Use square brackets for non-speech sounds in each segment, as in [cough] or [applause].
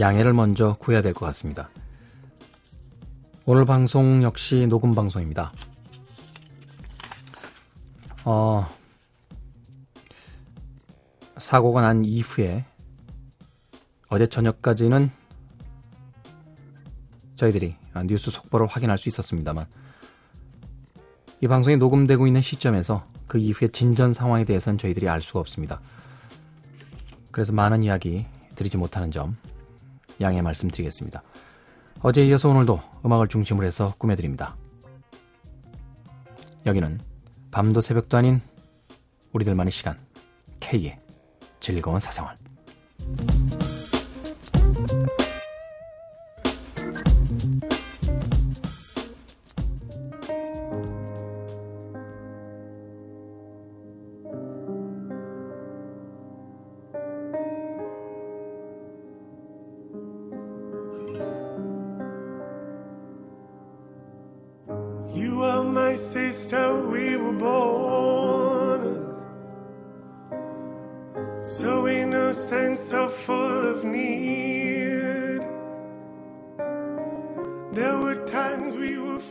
양해를 먼저 구해야 될 것 같습니다. 오늘 방송 역시 녹음 방송입니다. 어, 사고가 난 이후에 어제 저녁까지는 저희들이 뉴스 속보를 확인할 수 있었습니다만 이 방송이 녹음되고 있는 시점에서 그 이후의 진전 상황에 대해서는 저희들이 알 수가 없습니다. 그래서 많은 이야기 드리지 못하는 점 양해 말씀드리겠습니다. 어제 이어서 오늘도 음악을 중심으로 해서 꾸며드립니다. 여기는 밤도 새벽도 아닌 우리들만의 시간 K의 즐거운 사생활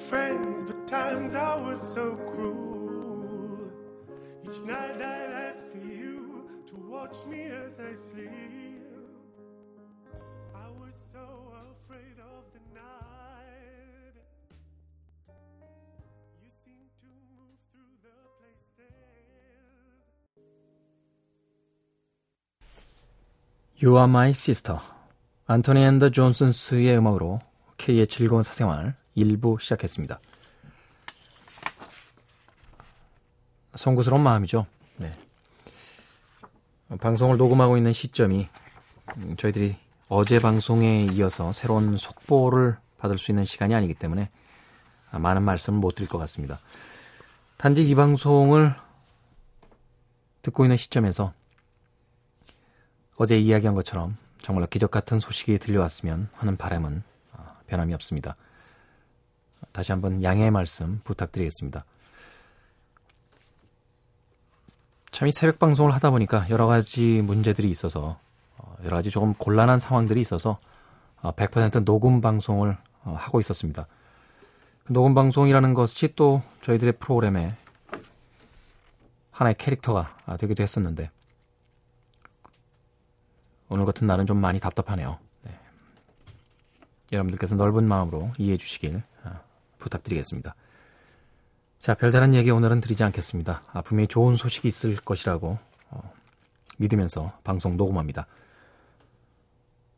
friends, but times I was so cruel. Each night I'd ask for you to watch me as I sleep. I was so afraid of the night. You seem to move through the places. You are my sister 안토니 앤더 존슨스의 음악으로 K의 즐거운 사생활 1부 시작했습니다. 송구스러운 마음이죠. 네. 방송을 녹음하고 있는 시점이 음, 저희들이 어제 방송에 이어서 새로운 속보를 받을 수 있는 시간이 아니기 때문에 많은 말씀을 못 드릴 것 같습니다. 단지 이 방송을 듣고 있는 시점에서 어제 이야기한 것처럼 정말로 기적 같은 소식이 들려왔으면 하는 바람은 어, 변함이 없습니다. 다시 한번 양해의 말씀 부탁드리겠습니다. 참 이 새벽 방송을 하다 보니까 여러 가지 문제들이 있어서 어, 여러 가지 조금 곤란한 상황들이 있어서 어, 100% 녹음 방송을 어, 하고 있었습니다. 녹음 방송이라는 것이 또 저희들의 프로그램에 하나의 캐릭터가 아, 되기도 했었는데 오늘 같은 날은 좀 많이 답답하네요. 네. 여러분들께서 넓은 마음으로 이해해 주시길 아, 부탁드리겠습니다. 자, 별다른 얘기 오늘은 드리지 않겠습니다. 아, 분명히 좋은 소식이 있을 것이라고 어, 믿으면서 방송 녹음합니다.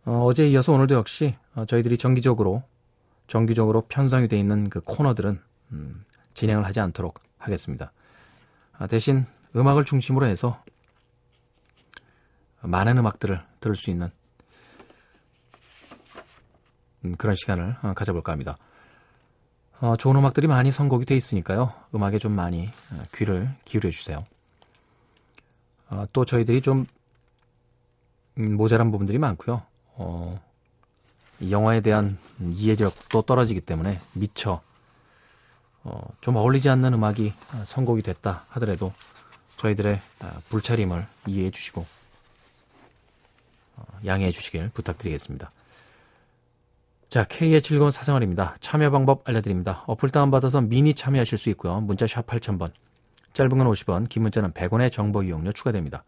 어, 제 이어서 오늘도 역시 어, 저희들이 정기적으로 정기적으로 편성이 되어 있는 그 코너들은 음, 진행을 하지 않도록 하겠습니다. 아, 대신 음악을 중심으로 해서 많은 음악들을 들을 수 있는 음, 그런 시간을 어, 가져볼까 합니다. 어, 좋은 음악들이 많이 선곡이 돼 있으니까요. 음악에 좀 많이 어, 귀를 기울여 주세요. 어, 또 저희들이 좀 음, 모자란 부분들이 많고요. 어, 영화에 대한 이해력도 떨어지기 때문에 미처 어, 좀 어울리지 않는 음악이 어, 선곡이 됐다 하더라도 저희들의 어, 불차림을 이해해 주시고 어, 양해해 주시길 부탁드리겠습니다. 자, K의 즐거운 사생활입니다. 참여 방법 알려드립니다. 어플 다운받아서 미니 참여하실 수 있고요. 문자 샵 8000번, 짧은 건 50원, 긴 문자는 100원의 정보 이용료 추가됩니다.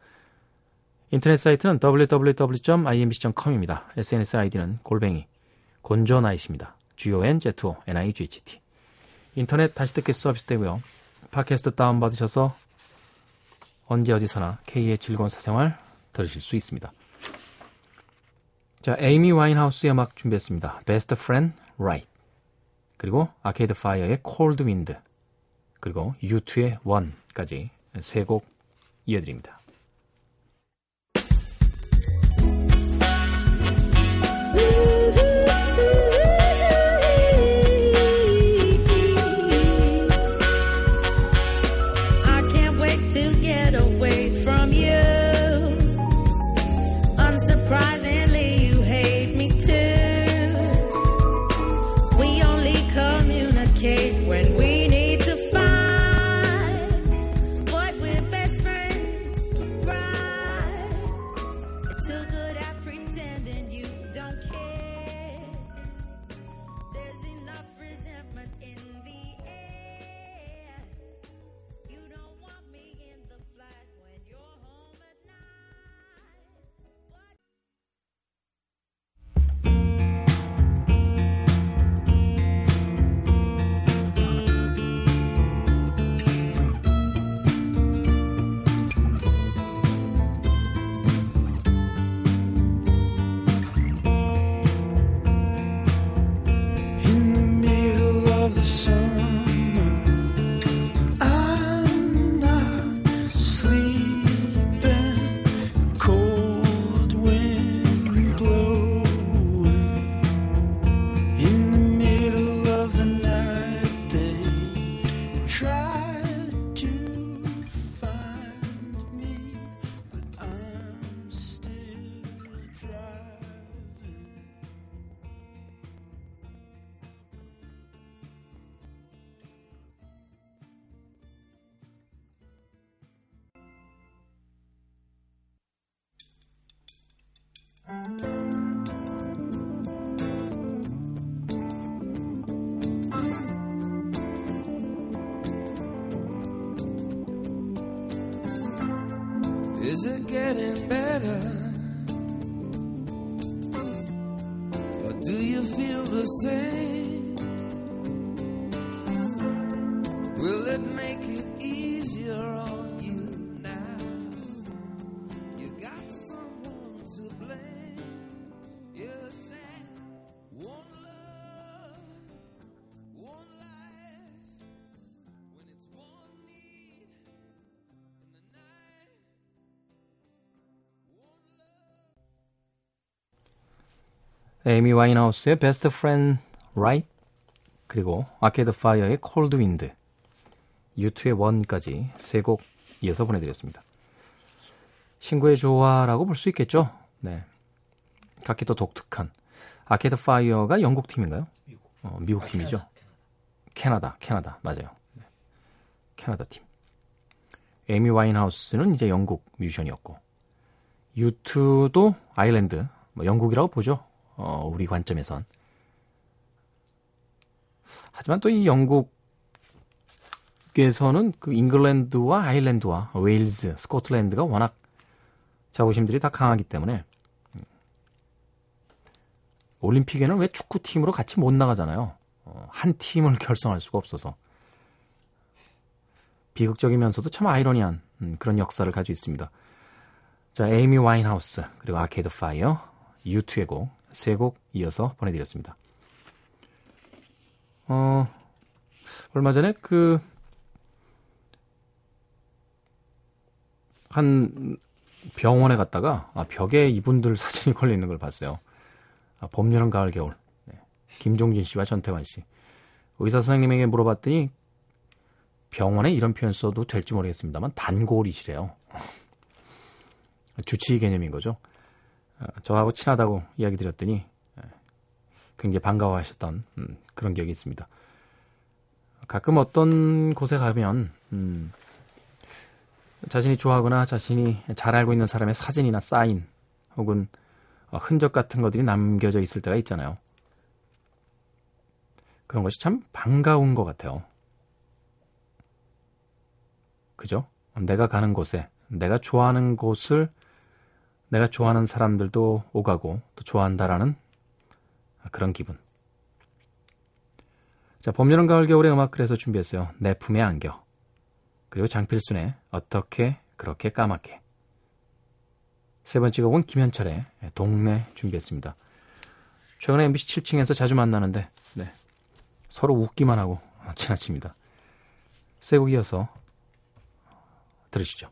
인터넷 사이트는 www.imbc.com입니다. SNS 아이디는 골뱅이 gonzo night입니다. G-O-N-Z-O-N-I-G-H-T 인터넷 다시 듣기 서비스 되고요. 팟캐스트 다운받으셔서 언제 어디서나 K의 즐거운 사생활 들으실 수 있습니다. 자, 에이미 와인하우스의 음악 준비했습니다. Best Friend Right 그리고 아케이드 파이어의 Cold Wind 그리고 U2의 One까지 세 곡 이어드립니다. 에이미 와인하우스의 Best Friend Right 그리고 아케이드 파이어의 Cold Wind U2의 One까지 세 곡 이어서 보내드렸습니다. 신구의 조화라고 볼 수 있겠죠? 네. 각기 또 독특한 아케이드 파이어가 영국 팀인가요? 미국. 어, 미국 팀이죠. 캐나다, 캐나다 맞아요. 네. 캐나다 팀. 에이미 와인하우스는 이제 영국 뮤지션이었고 U2도 아일랜드, 뭐 영국이라고 보죠. 어, 우리 관점에선. 하지만 또 이 영국에서는 그 잉글랜드와 아일랜드와 웨일즈, 스코틀랜드가 워낙 자부심들이 다 강하기 때문에 음, 올림픽에는 왜 축구팀으로 같이 못 나가잖아요. 어, 한 팀을 [laughs] 결성할 수가 없어서. 비극적이면서도 참 아이러니한 음, 그런 역사를 가지고 있습니다. 자, 에이미 와인하우스, 그리고 아케이드 파이어, U2의 곡, 세 곡 이어서 보내드렸습니다. 어, 얼마 전에 그, 한 병원에 갔다가 아, 벽에 이분들 [laughs] 사진이 걸려 있는 걸 봤어요. 아, 봄, 여름, 가을, 겨울. 네. 김종진 씨와 전태관 씨. 의사 선생님에게 물어봤더니 병원에 이런 표현 써도 될지 모르겠습니다만 단골이시래요. [laughs] 주치의 개념인 거죠. 어, 저하고 친하다고 이야기 드렸더니 예, 굉장히 반가워하셨던 음, 그런 기억이 있습니다. 가끔 어떤 곳에 가면 음, 자신이 좋아하거나 자신이 잘 알고 있는 사람의 사진이나 사인 혹은 어, 흔적 같은 것들이 남겨져 있을 때가 있잖아요. 그런 것이 참 반가운 것 같아요. 그죠? 내가 가는 곳에, 내가 좋아하는 곳을 내가 좋아하는 사람들도 오가고 또 좋아한다라는 그런 기분. 자, 봄, 여름, 가을, 겨울의 음악 그래서 준비했어요. 내 품에 안겨. 그리고 장필순의 어떻게 그렇게 까맣게. 세 번째 곡은 김현철의 동네 준비했습니다. 최근에 MBC 7층에서 자주 만나는데 네, 서로 웃기만 하고 [laughs] 지나칩니다. 세 곡 이어서 들으시죠.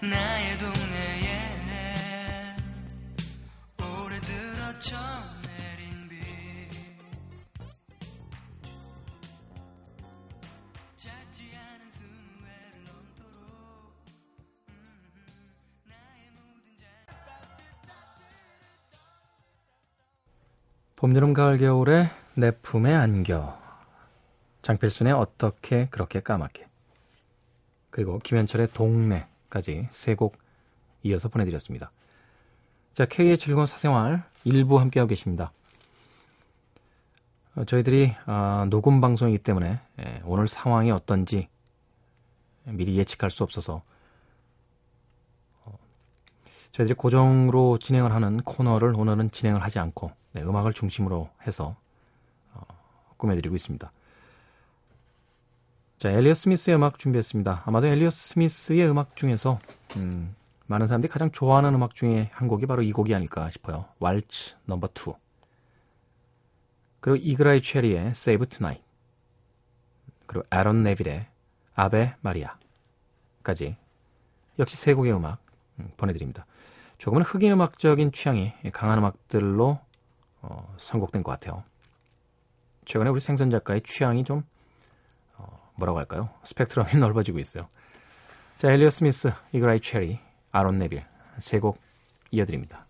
나의 동네에 오래 잘 봄, 여름, 가을, 겨울에 내 품에 안겨. 장필순의 어떻게 그렇게 까맣게. 그리고 김현철의 동네 까지 세 곡 이어서 보내드렸습니다. 자, K의 즐거운 사생활 일부 함께하고 계십니다. 어, 저희들이 아, 녹음 방송이기 때문에 예, 오늘 상황이 어떤지 미리 예측할 수 없어서 어, 저희들이 고정으로 진행을 하는 코너를 오늘은 진행을 하지 않고 네, 음악을 중심으로 해서 어, 꾸며드리고 있습니다. 자, 엘리어 스미스의 음악 준비했습니다. 아마도 엘리어 스미스의 음악 중에서 음, 많은 사람들이 가장 좋아하는 음악 중에 한 곡이 바로 이 곡이 아닐까 싶어요. 왈츠 넘버 2 그리고 이그라이 체리의 Save Tonight 그리고 애런 네빌의 아베 마리아까지 역시 세 곡의 음악 음, 보내드립니다. 조금은 흑인 음악적인 취향이 강한 음악들로 어, 선곡된 것 같아요. 최근에 우리 생선 작가의 취향이 좀 어, 뭐라고 할까요? 스펙트럼이 [laughs] 넓어지고 있어요. 자, 엘리어 스미스, 이그라이 체리, 아론 네빌 세 곡 이어드립니다.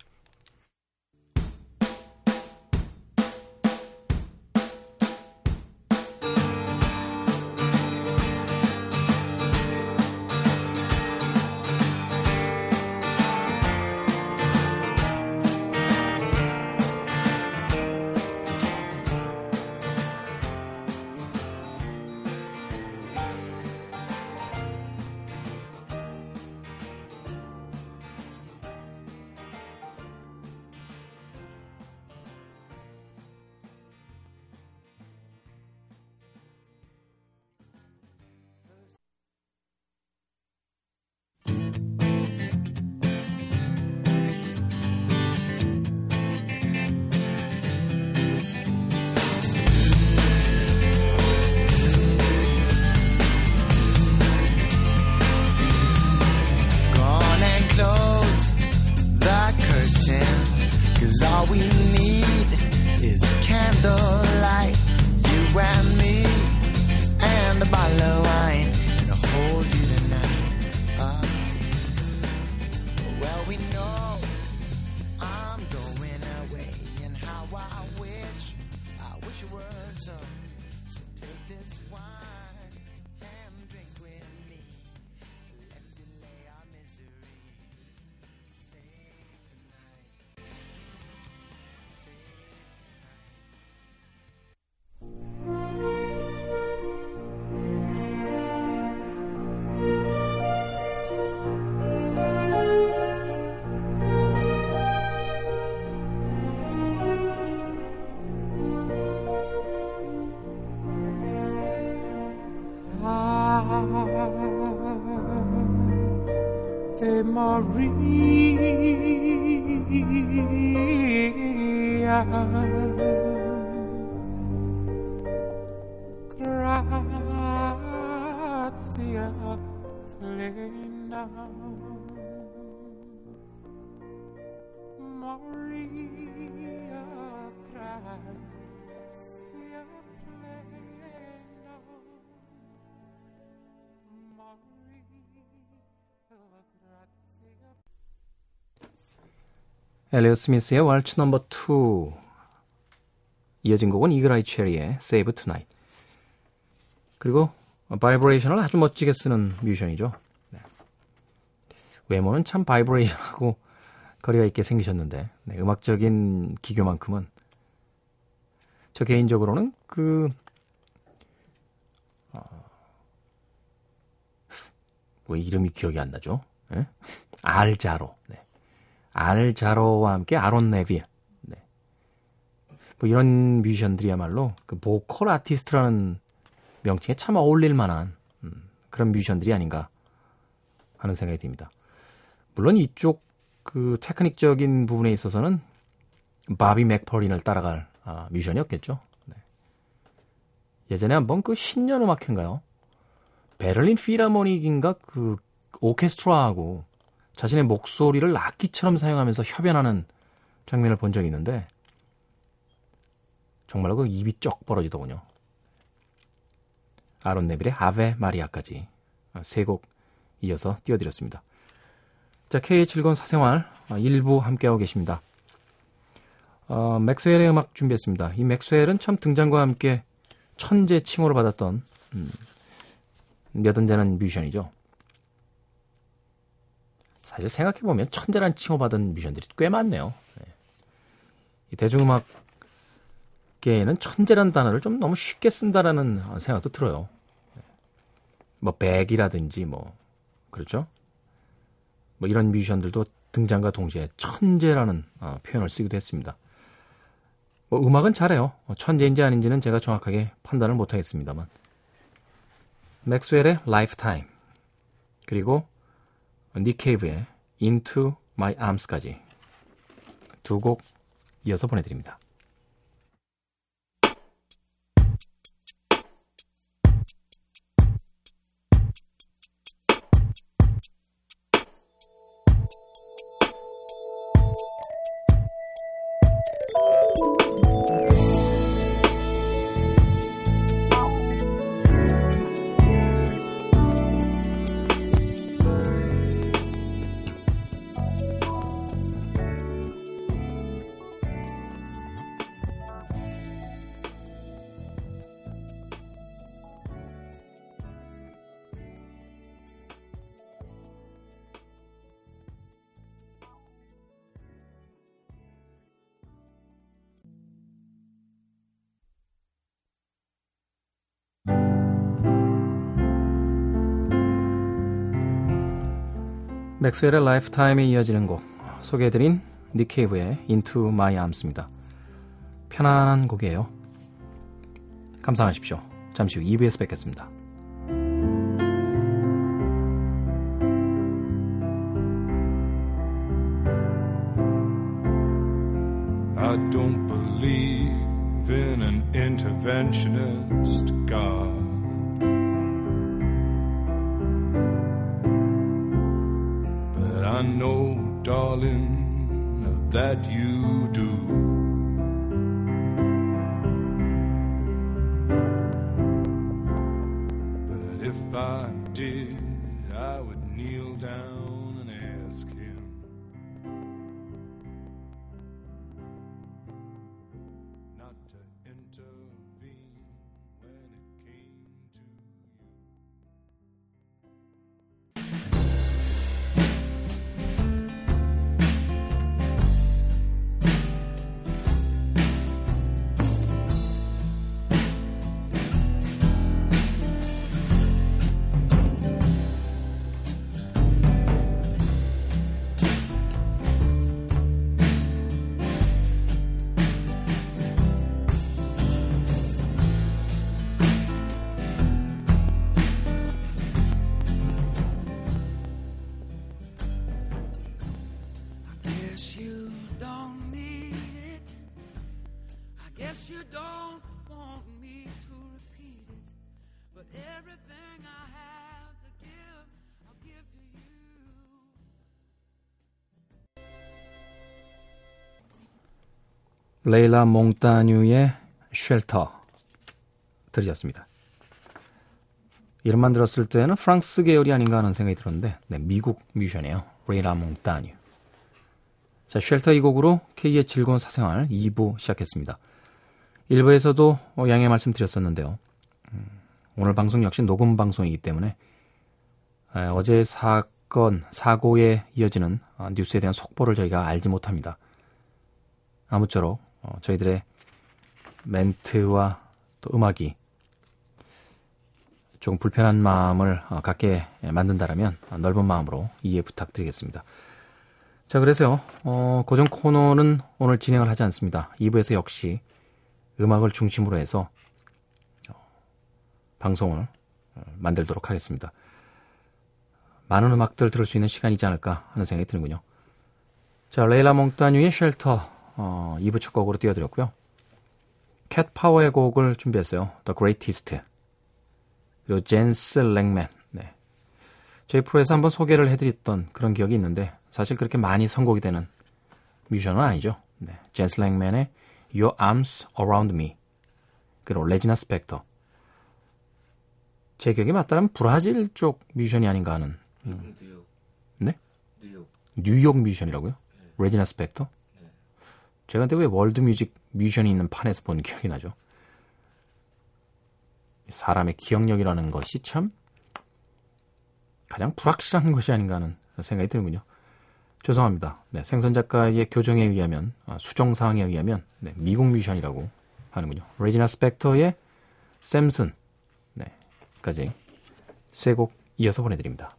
Grazia plena. Maria 엘리어 스미스의 왈츠 넘버 2 이어진 곡은 이그라이 체리의 Save Tonight 그리고 바이브레이션을 아주 멋지게 쓰는 뮤지션이죠. 네. 외모는 참 바이브레이션하고 거리가 있게 생기셨는데 네, 음악적인 기교만큼은 저 개인적으로는 그 어, 뭐 이름이 기억이 안 나죠? 예? 알 자로. 네. 알 자로와 함께 아론 네빌. 네. 뭐 이런 뮤지션들이야말로 그 보컬 아티스트라는 명칭에 참 어울릴 만한 음, 그런 뮤지션들이 아닌가 하는 생각이 듭니다. 물론 이쪽 그 테크닉적인 부분에 있어서는 바비 맥퍼린을 따라갈 아, 뮤지션이었겠죠. 네. 예전에 한번 그 신년 음악회인가요? 베를린 필하모닉인가 그 오케스트라하고 자신의 목소리를 악기처럼 사용하면서 협연하는 장면을 본 적이 있는데 정말로 그 입이 쩍 벌어지더군요. 아론 네빌의 아베 마리아까지 세 곡 이어서 띄워드렸습니다. 자, K의 즐거운 사생활 일부 함께하고 계십니다. 어, 맥스웰의 음악 준비했습니다. 이 맥스웰은 참 등장과 함께 천재 칭호를 받았던 음, 몇안 되는 뮤지션이죠. 사실 생각해보면 천재란 칭호받은 뮤지션들이 꽤 많네요. 네. 이 대중음악계에는 천재란 단어를 좀 너무 쉽게 쓴다라는 생각도 들어요. 네. 뭐 백이라든지 뭐 그렇죠? 뭐 이런 뮤지션들도 등장과 동시에 천재라는 어, 표현을 쓰기도 했습니다. 뭐 음악은 잘해요. 뭐 천재인지 아닌지는 제가 정확하게 판단을 못하겠습니다만. 맥스웰의 Lifetime 그리고 닉 케이브의 Into My Arms까지 두 곡 이어서 보내드립니다. 맥스웰의 Lifetime에 이어지는 곡 소개해드린 닉 케이브의 Into My Arms입니다. 편안한 곡이에요. 감상하십시오. 잠시 후 2부에서 뵙겠습니다. I don't believe in an interventionist you do. 레이 라몽따뉴의 Shelter 들으셨습니다. 이름만 들었을 때는 프랑스 계열이 아닌가 하는 생각이 들었는데 네, 미국 뮤지션이에요. 레이 라몽따뉴. 자, Shelter 이 곡으로 K의 즐거운 사생활 2부 시작했습니다. 1부에서도 양해 말씀드렸었는데요. 음, 오늘 방송 역시 녹음 방송이기 때문에 에, 어제 사건, 사고에 이어지는 어, 뉴스에 대한 속보를 저희가 알지 못합니다. 아무쪼록 어, 저희들의 멘트와 또 음악이 조금 불편한 마음을 어, 갖게 만든다라면 어, 넓은 마음으로 이해 부탁드리겠습니다. 자, 그래서요, 어, 고정 코너는 오늘 진행을 하지 않습니다. 2부에서 역시 음악을 중심으로 해서 어, 방송을 어, 만들도록 하겠습니다. 많은 음악들 들을 수 있는 시간이지 않을까 하는 생각이 드는군요. 자, 레이 라몽따뉴의 Shelter 어, 2부 첫 곡으로 띄워드렸고요. 캣 파워의 곡을 준비했어요. The Greatest. 그리고 젠스 랭맨. 네. 저희 프로에서 한번 소개를 해드렸던 그런 기억이 있는데 사실 그렇게 많이 선곡이 되는 뮤지션은 아니죠. 네. 젠스 랭맨의 Your Arms Around Me. 그리고 레지나 스펙터. 제 기억이 맞다면 브라질 쪽 뮤지션이 아닌가 하는 뉴욕. 네? 뉴욕. 뉴욕 뮤지션이라고요? 레지나 스펙터? 제가 근데 왜 월드 뮤직 뮤지션이 있는 판에서 본 기억이 나죠? 사람의 기억력이라는 것이 참 가장 불확실한 것이 아닌가 하는 생각이 드는군요. 죄송합니다. 네, 생선 작가의 교정에 의하면, 아, 수정 사항에 의하면 네, 미국 뮤지션이라고 하는군요. 레지나 스펙터의 샘슨 네, 까지 세 곡 이어서 보내드립니다.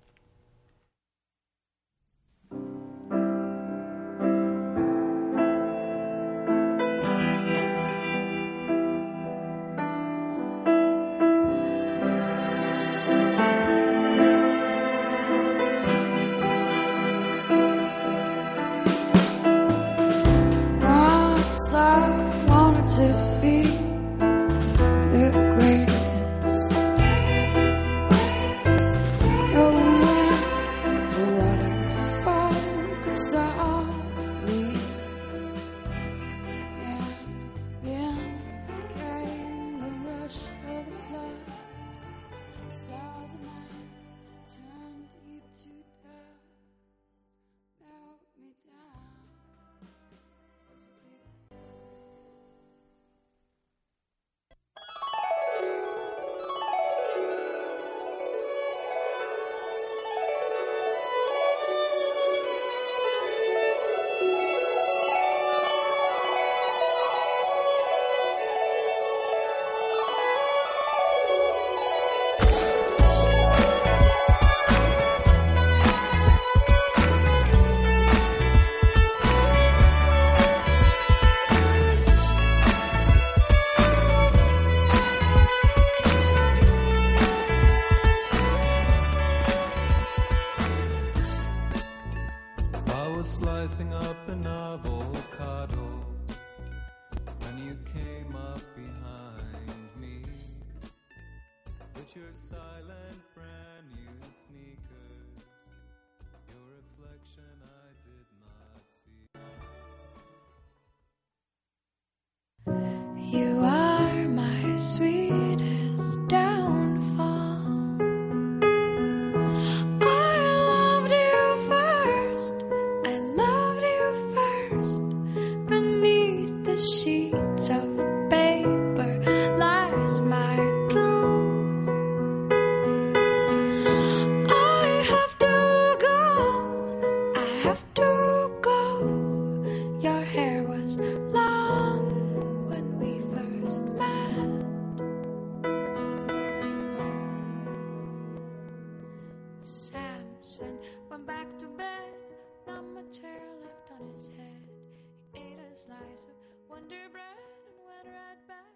Wonder Bread and went right back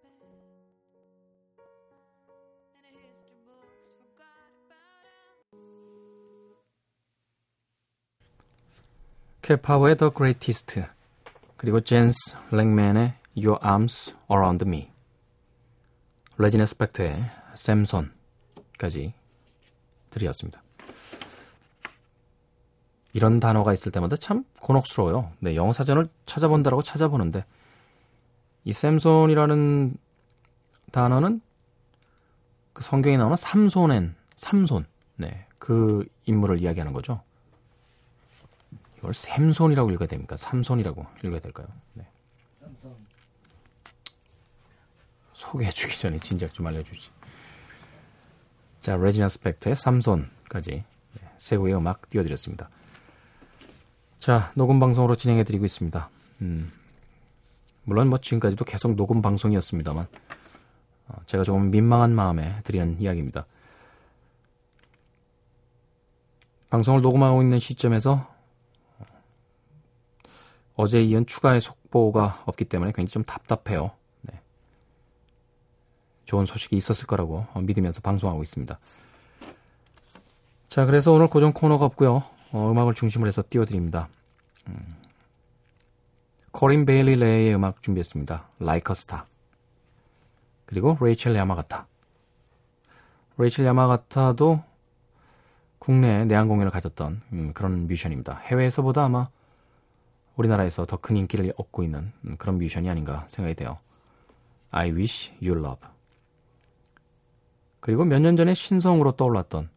to bed. And the history books forgot about him. 캣파워의 The Greatest 그리고 젠스 랭맨의 Your Arms Around Me 레지나 스펙터의 샘손까지 들이었습니다. 이런 단어가 있을 때마다 참 곤혹스러워요. 네, 영어 사전을 찾아본다라고 찾아보는데 이 샘손이라는 단어는 그 성경에 나오는 삼손엔 삼손 네, 그 인물을 이야기하는 거죠. 이걸 샘손이라고 읽어야 됩니까? 삼손이라고 읽어야 될까요? 네. 소개해주기 전에 진작 좀 알려주지. 자, 레지나 스펙터의 삼손까지 네, 세 곡의 음악 띄워드렸습니다. 자, 녹음 방송으로 진행해 드리고 있습니다. 음, 물론 뭐 지금까지도 계속 녹음 방송이었습니다만 어, 제가 조금 민망한 마음에 드리는 이야기입니다. 방송을 녹음하고 있는 시점에서 어제 이은 추가의 속보가 없기 때문에 굉장히 좀 답답해요. 네. 좋은 소식이 있었을 거라고 믿으면서 방송하고 있습니다. 자, 그래서 오늘 고정 코너가 없고요. 어, 음악을 중심으로 해서 띄워드립니다. 음. 코린 베일리 레이의 음악 준비했습니다. A Star. 그리고 레이첼 야마가타. 레이첼 야마가타도 국내 내한 공연을 가졌던 음, 그런 뮤지션입니다. 해외에서보다 아마 우리나라에서 더 큰 인기를 얻고 있는 음, 그런 뮤지션이 아닌가 생각이 돼요. I wish you love. 그리고 몇 년 전에 신성으로 떠올랐던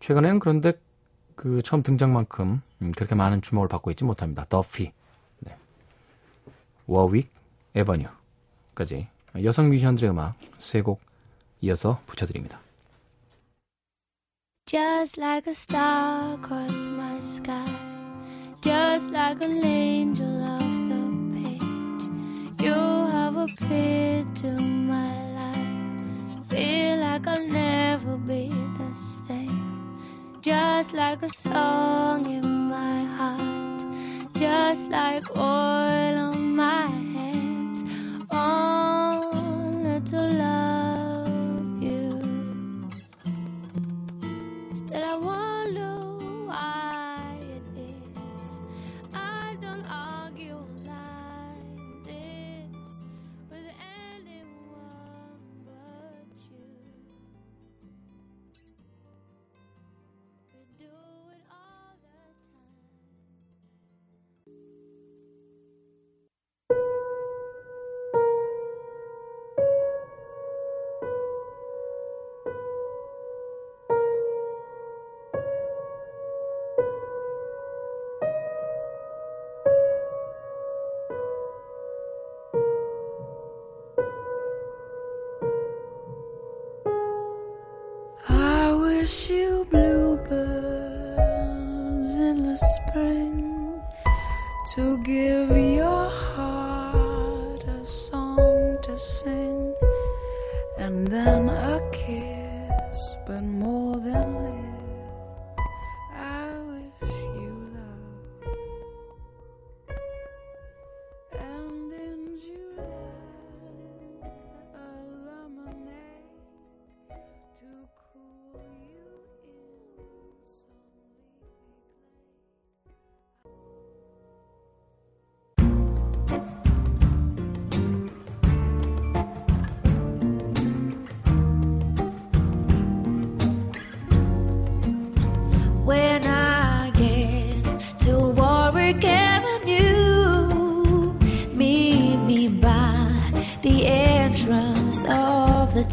최근에는 그런데 그 처음 등장만큼 음, 그렇게 많은 주목을 받고 있지 못합니다. 더피, 네. 워윅, 에버뉴까지 여성 뮤지션들의 음악 세 곡 이어서 붙여드립니다. Just like a star across my sky, just like an angel off the page. You have appeared to my life. Feel like I'll never be the same. Just like a song in my heart, just like oil on my. To give your heart a song to sing and then a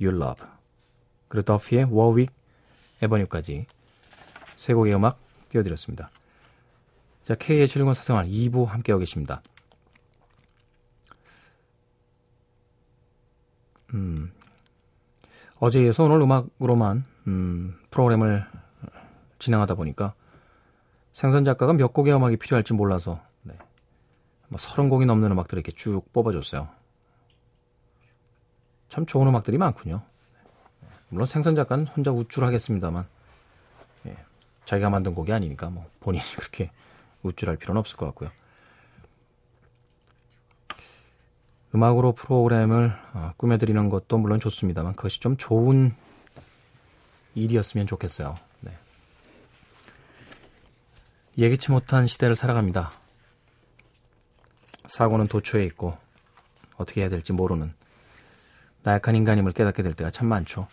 You Love, 그리고 더피의 워윅, 에버뉴까지 세 곡의 음악 띄워드렸습니다. 자, K의 즐거운 사생활 2부 함께하고 계십니다. 음, 어제 이어서 오늘 음악으로만 음, 프로그램을 진행하다 보니까 생선 작가가 몇 곡의 음악이 필요할지 몰라서 네, 뭐 30곡이 넘는 음악들을 이렇게 쭉 뽑아줬어요. 참 좋은 음악들이 많군요. 물론 생선 작가는 혼자 우쭐하겠습니다만 예, 자기가 만든 곡이 아니니까 뭐 본인이 [laughs] 그렇게 우쭐할 필요는 없을 것 같고요. 음악으로 프로그램을 어, 꾸며드리는 것도 물론 좋습니다만 그것이 좀 좋은 일이었으면 좋겠어요. 네. 예기치 못한 시대를 살아갑니다. 사고는 도처에 있고 어떻게 해야 될지 모르는 나약한 인간임을 깨닫게 될 때가 참 많죠.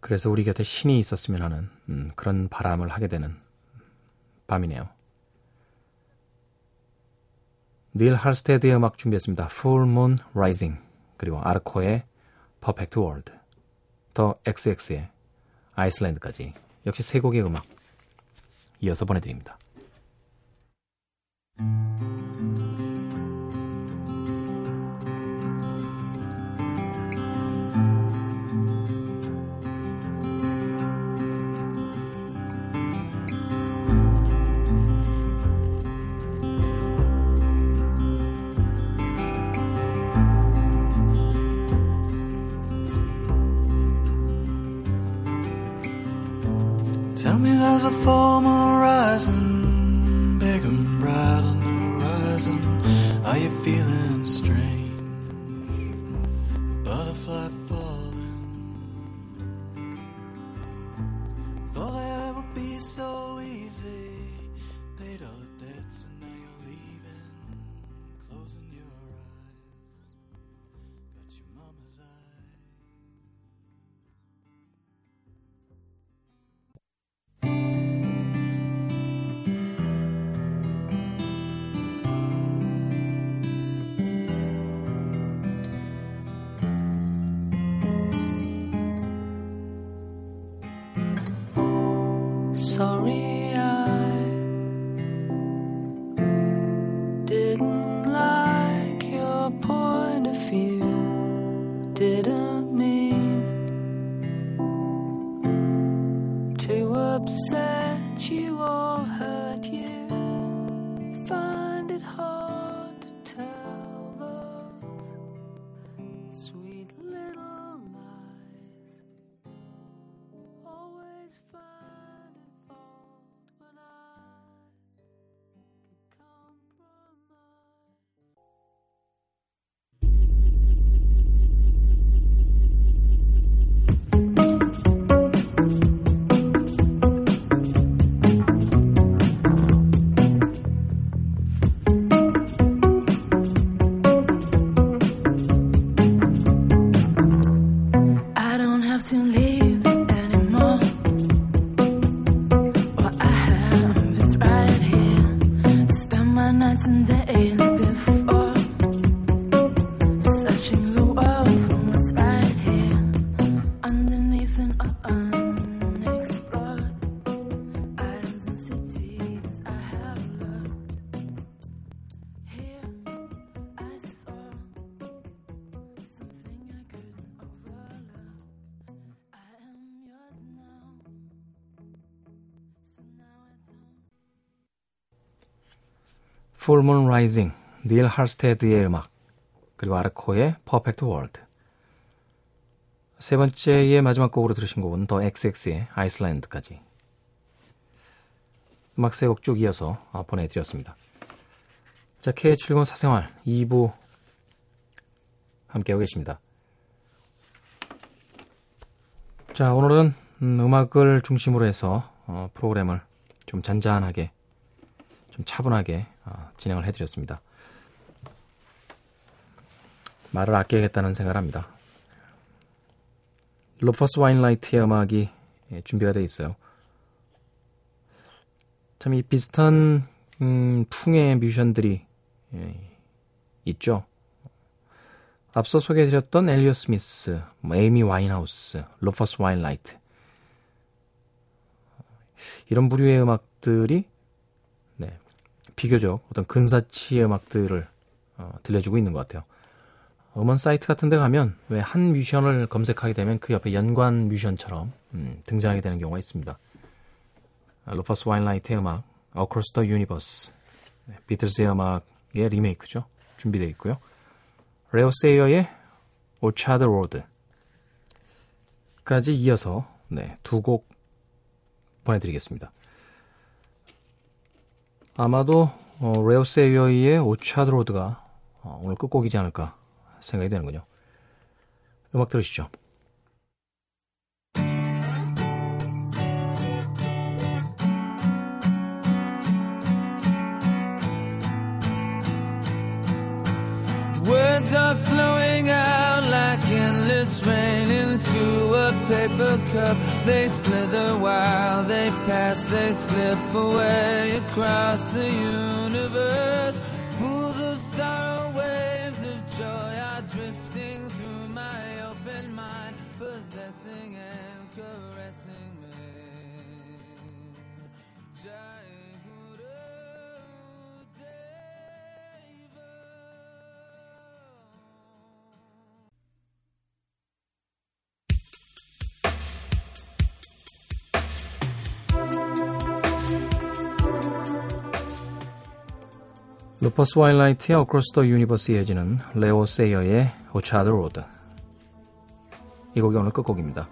그래서 우리 곁에 신이 있었으면 하는 음, 그런 바람을 하게 되는 밤이네요. 닐 할스테드의 음악 준비했습니다. Full Moon Rising 그리고 아르코의 Perfect World 더 XX의 아이슬란드까지 역시 세 곡의 음악 이어서 보내드립니다. Foam rising, big and bright on the horizon. Are you feeling Full Moon Rising, 닐 할스테드의 음악, 그리고 아르코의 Perfect World. 세 번째의 마지막 곡으로 들으신 곡은 더 XX의 아이슬란드까지. 음악 세 곡 쭉 이어서 어, 보내드렸습니다. 자, K7권 사생활 2부 함께하고 계십니다. 자, 오늘은 음, 음악을 중심으로 해서 어, 프로그램을 좀 잔잔하게 좀 차분하게 어, 진행을 해드렸습니다. 말을 아껴야겠다는 생각을 합니다. 루퍼스 웨인라이트의 음악이 예, 준비가 되어 있어요. 참 이 비슷한 음, 풍의 뮤지션들이 예, 있죠. 앞서 소개해드렸던 엘리엇 스미스, 뭐 에이미 와인하우스, 루퍼스 웨인라이트 이런 부류의 음악들이 네, 비교적 어떤 근사치의 음악들을 어, 들려주고 있는 것 같아요. 음원 사이트 같은 데 가면 왜 한 뮤지션을 검색하게 되면 그 옆에 연관 뮤지션처럼 음, 등장하게 되는 경우가 있습니다. 아, 루퍼스 웨인라이트의 음악 Across the Universe 네, 비틀즈의 음악의 리메이크죠. 준비되어 있고요. 레오 세이어의 오차드 Road까지 이어서 네, 두 곡 보내드리겠습니다. 아마도 어, 레오 세이어의 오차드 로드가 어, 오늘 끝곡이지 않을까 생각이 되는군요. 음악 들으시죠. Away across the universe. Pools of sorrow, waves of joy are drifting through my open mind, possessing and caressing me. Jai 루퍼스 웨인라이트의 Across the Universe 이어지는 레오 세이어의 Orchard Road 이 곡이 오늘 끝곡입니다.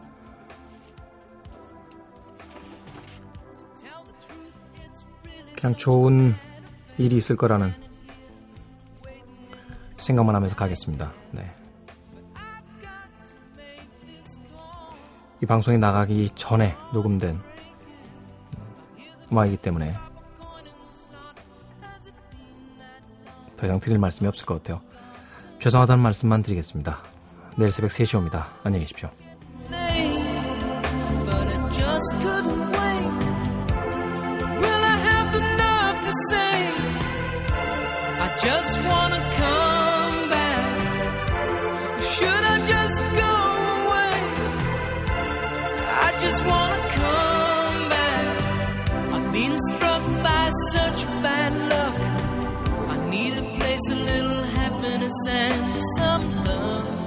그냥 좋은 일이 있을 거라는 생각만 하면서 가겠습니다. 네. 이 방송이 나가기 전에 녹음된 음악이기 때문에 더 이상 드릴 말씀이 없을 것 같아요. 죄송하다는 말씀만 드리겠습니다. 내일 새벽 3시 옵니다. 안녕히 계십시오. just couldn't a little happiness, and some love.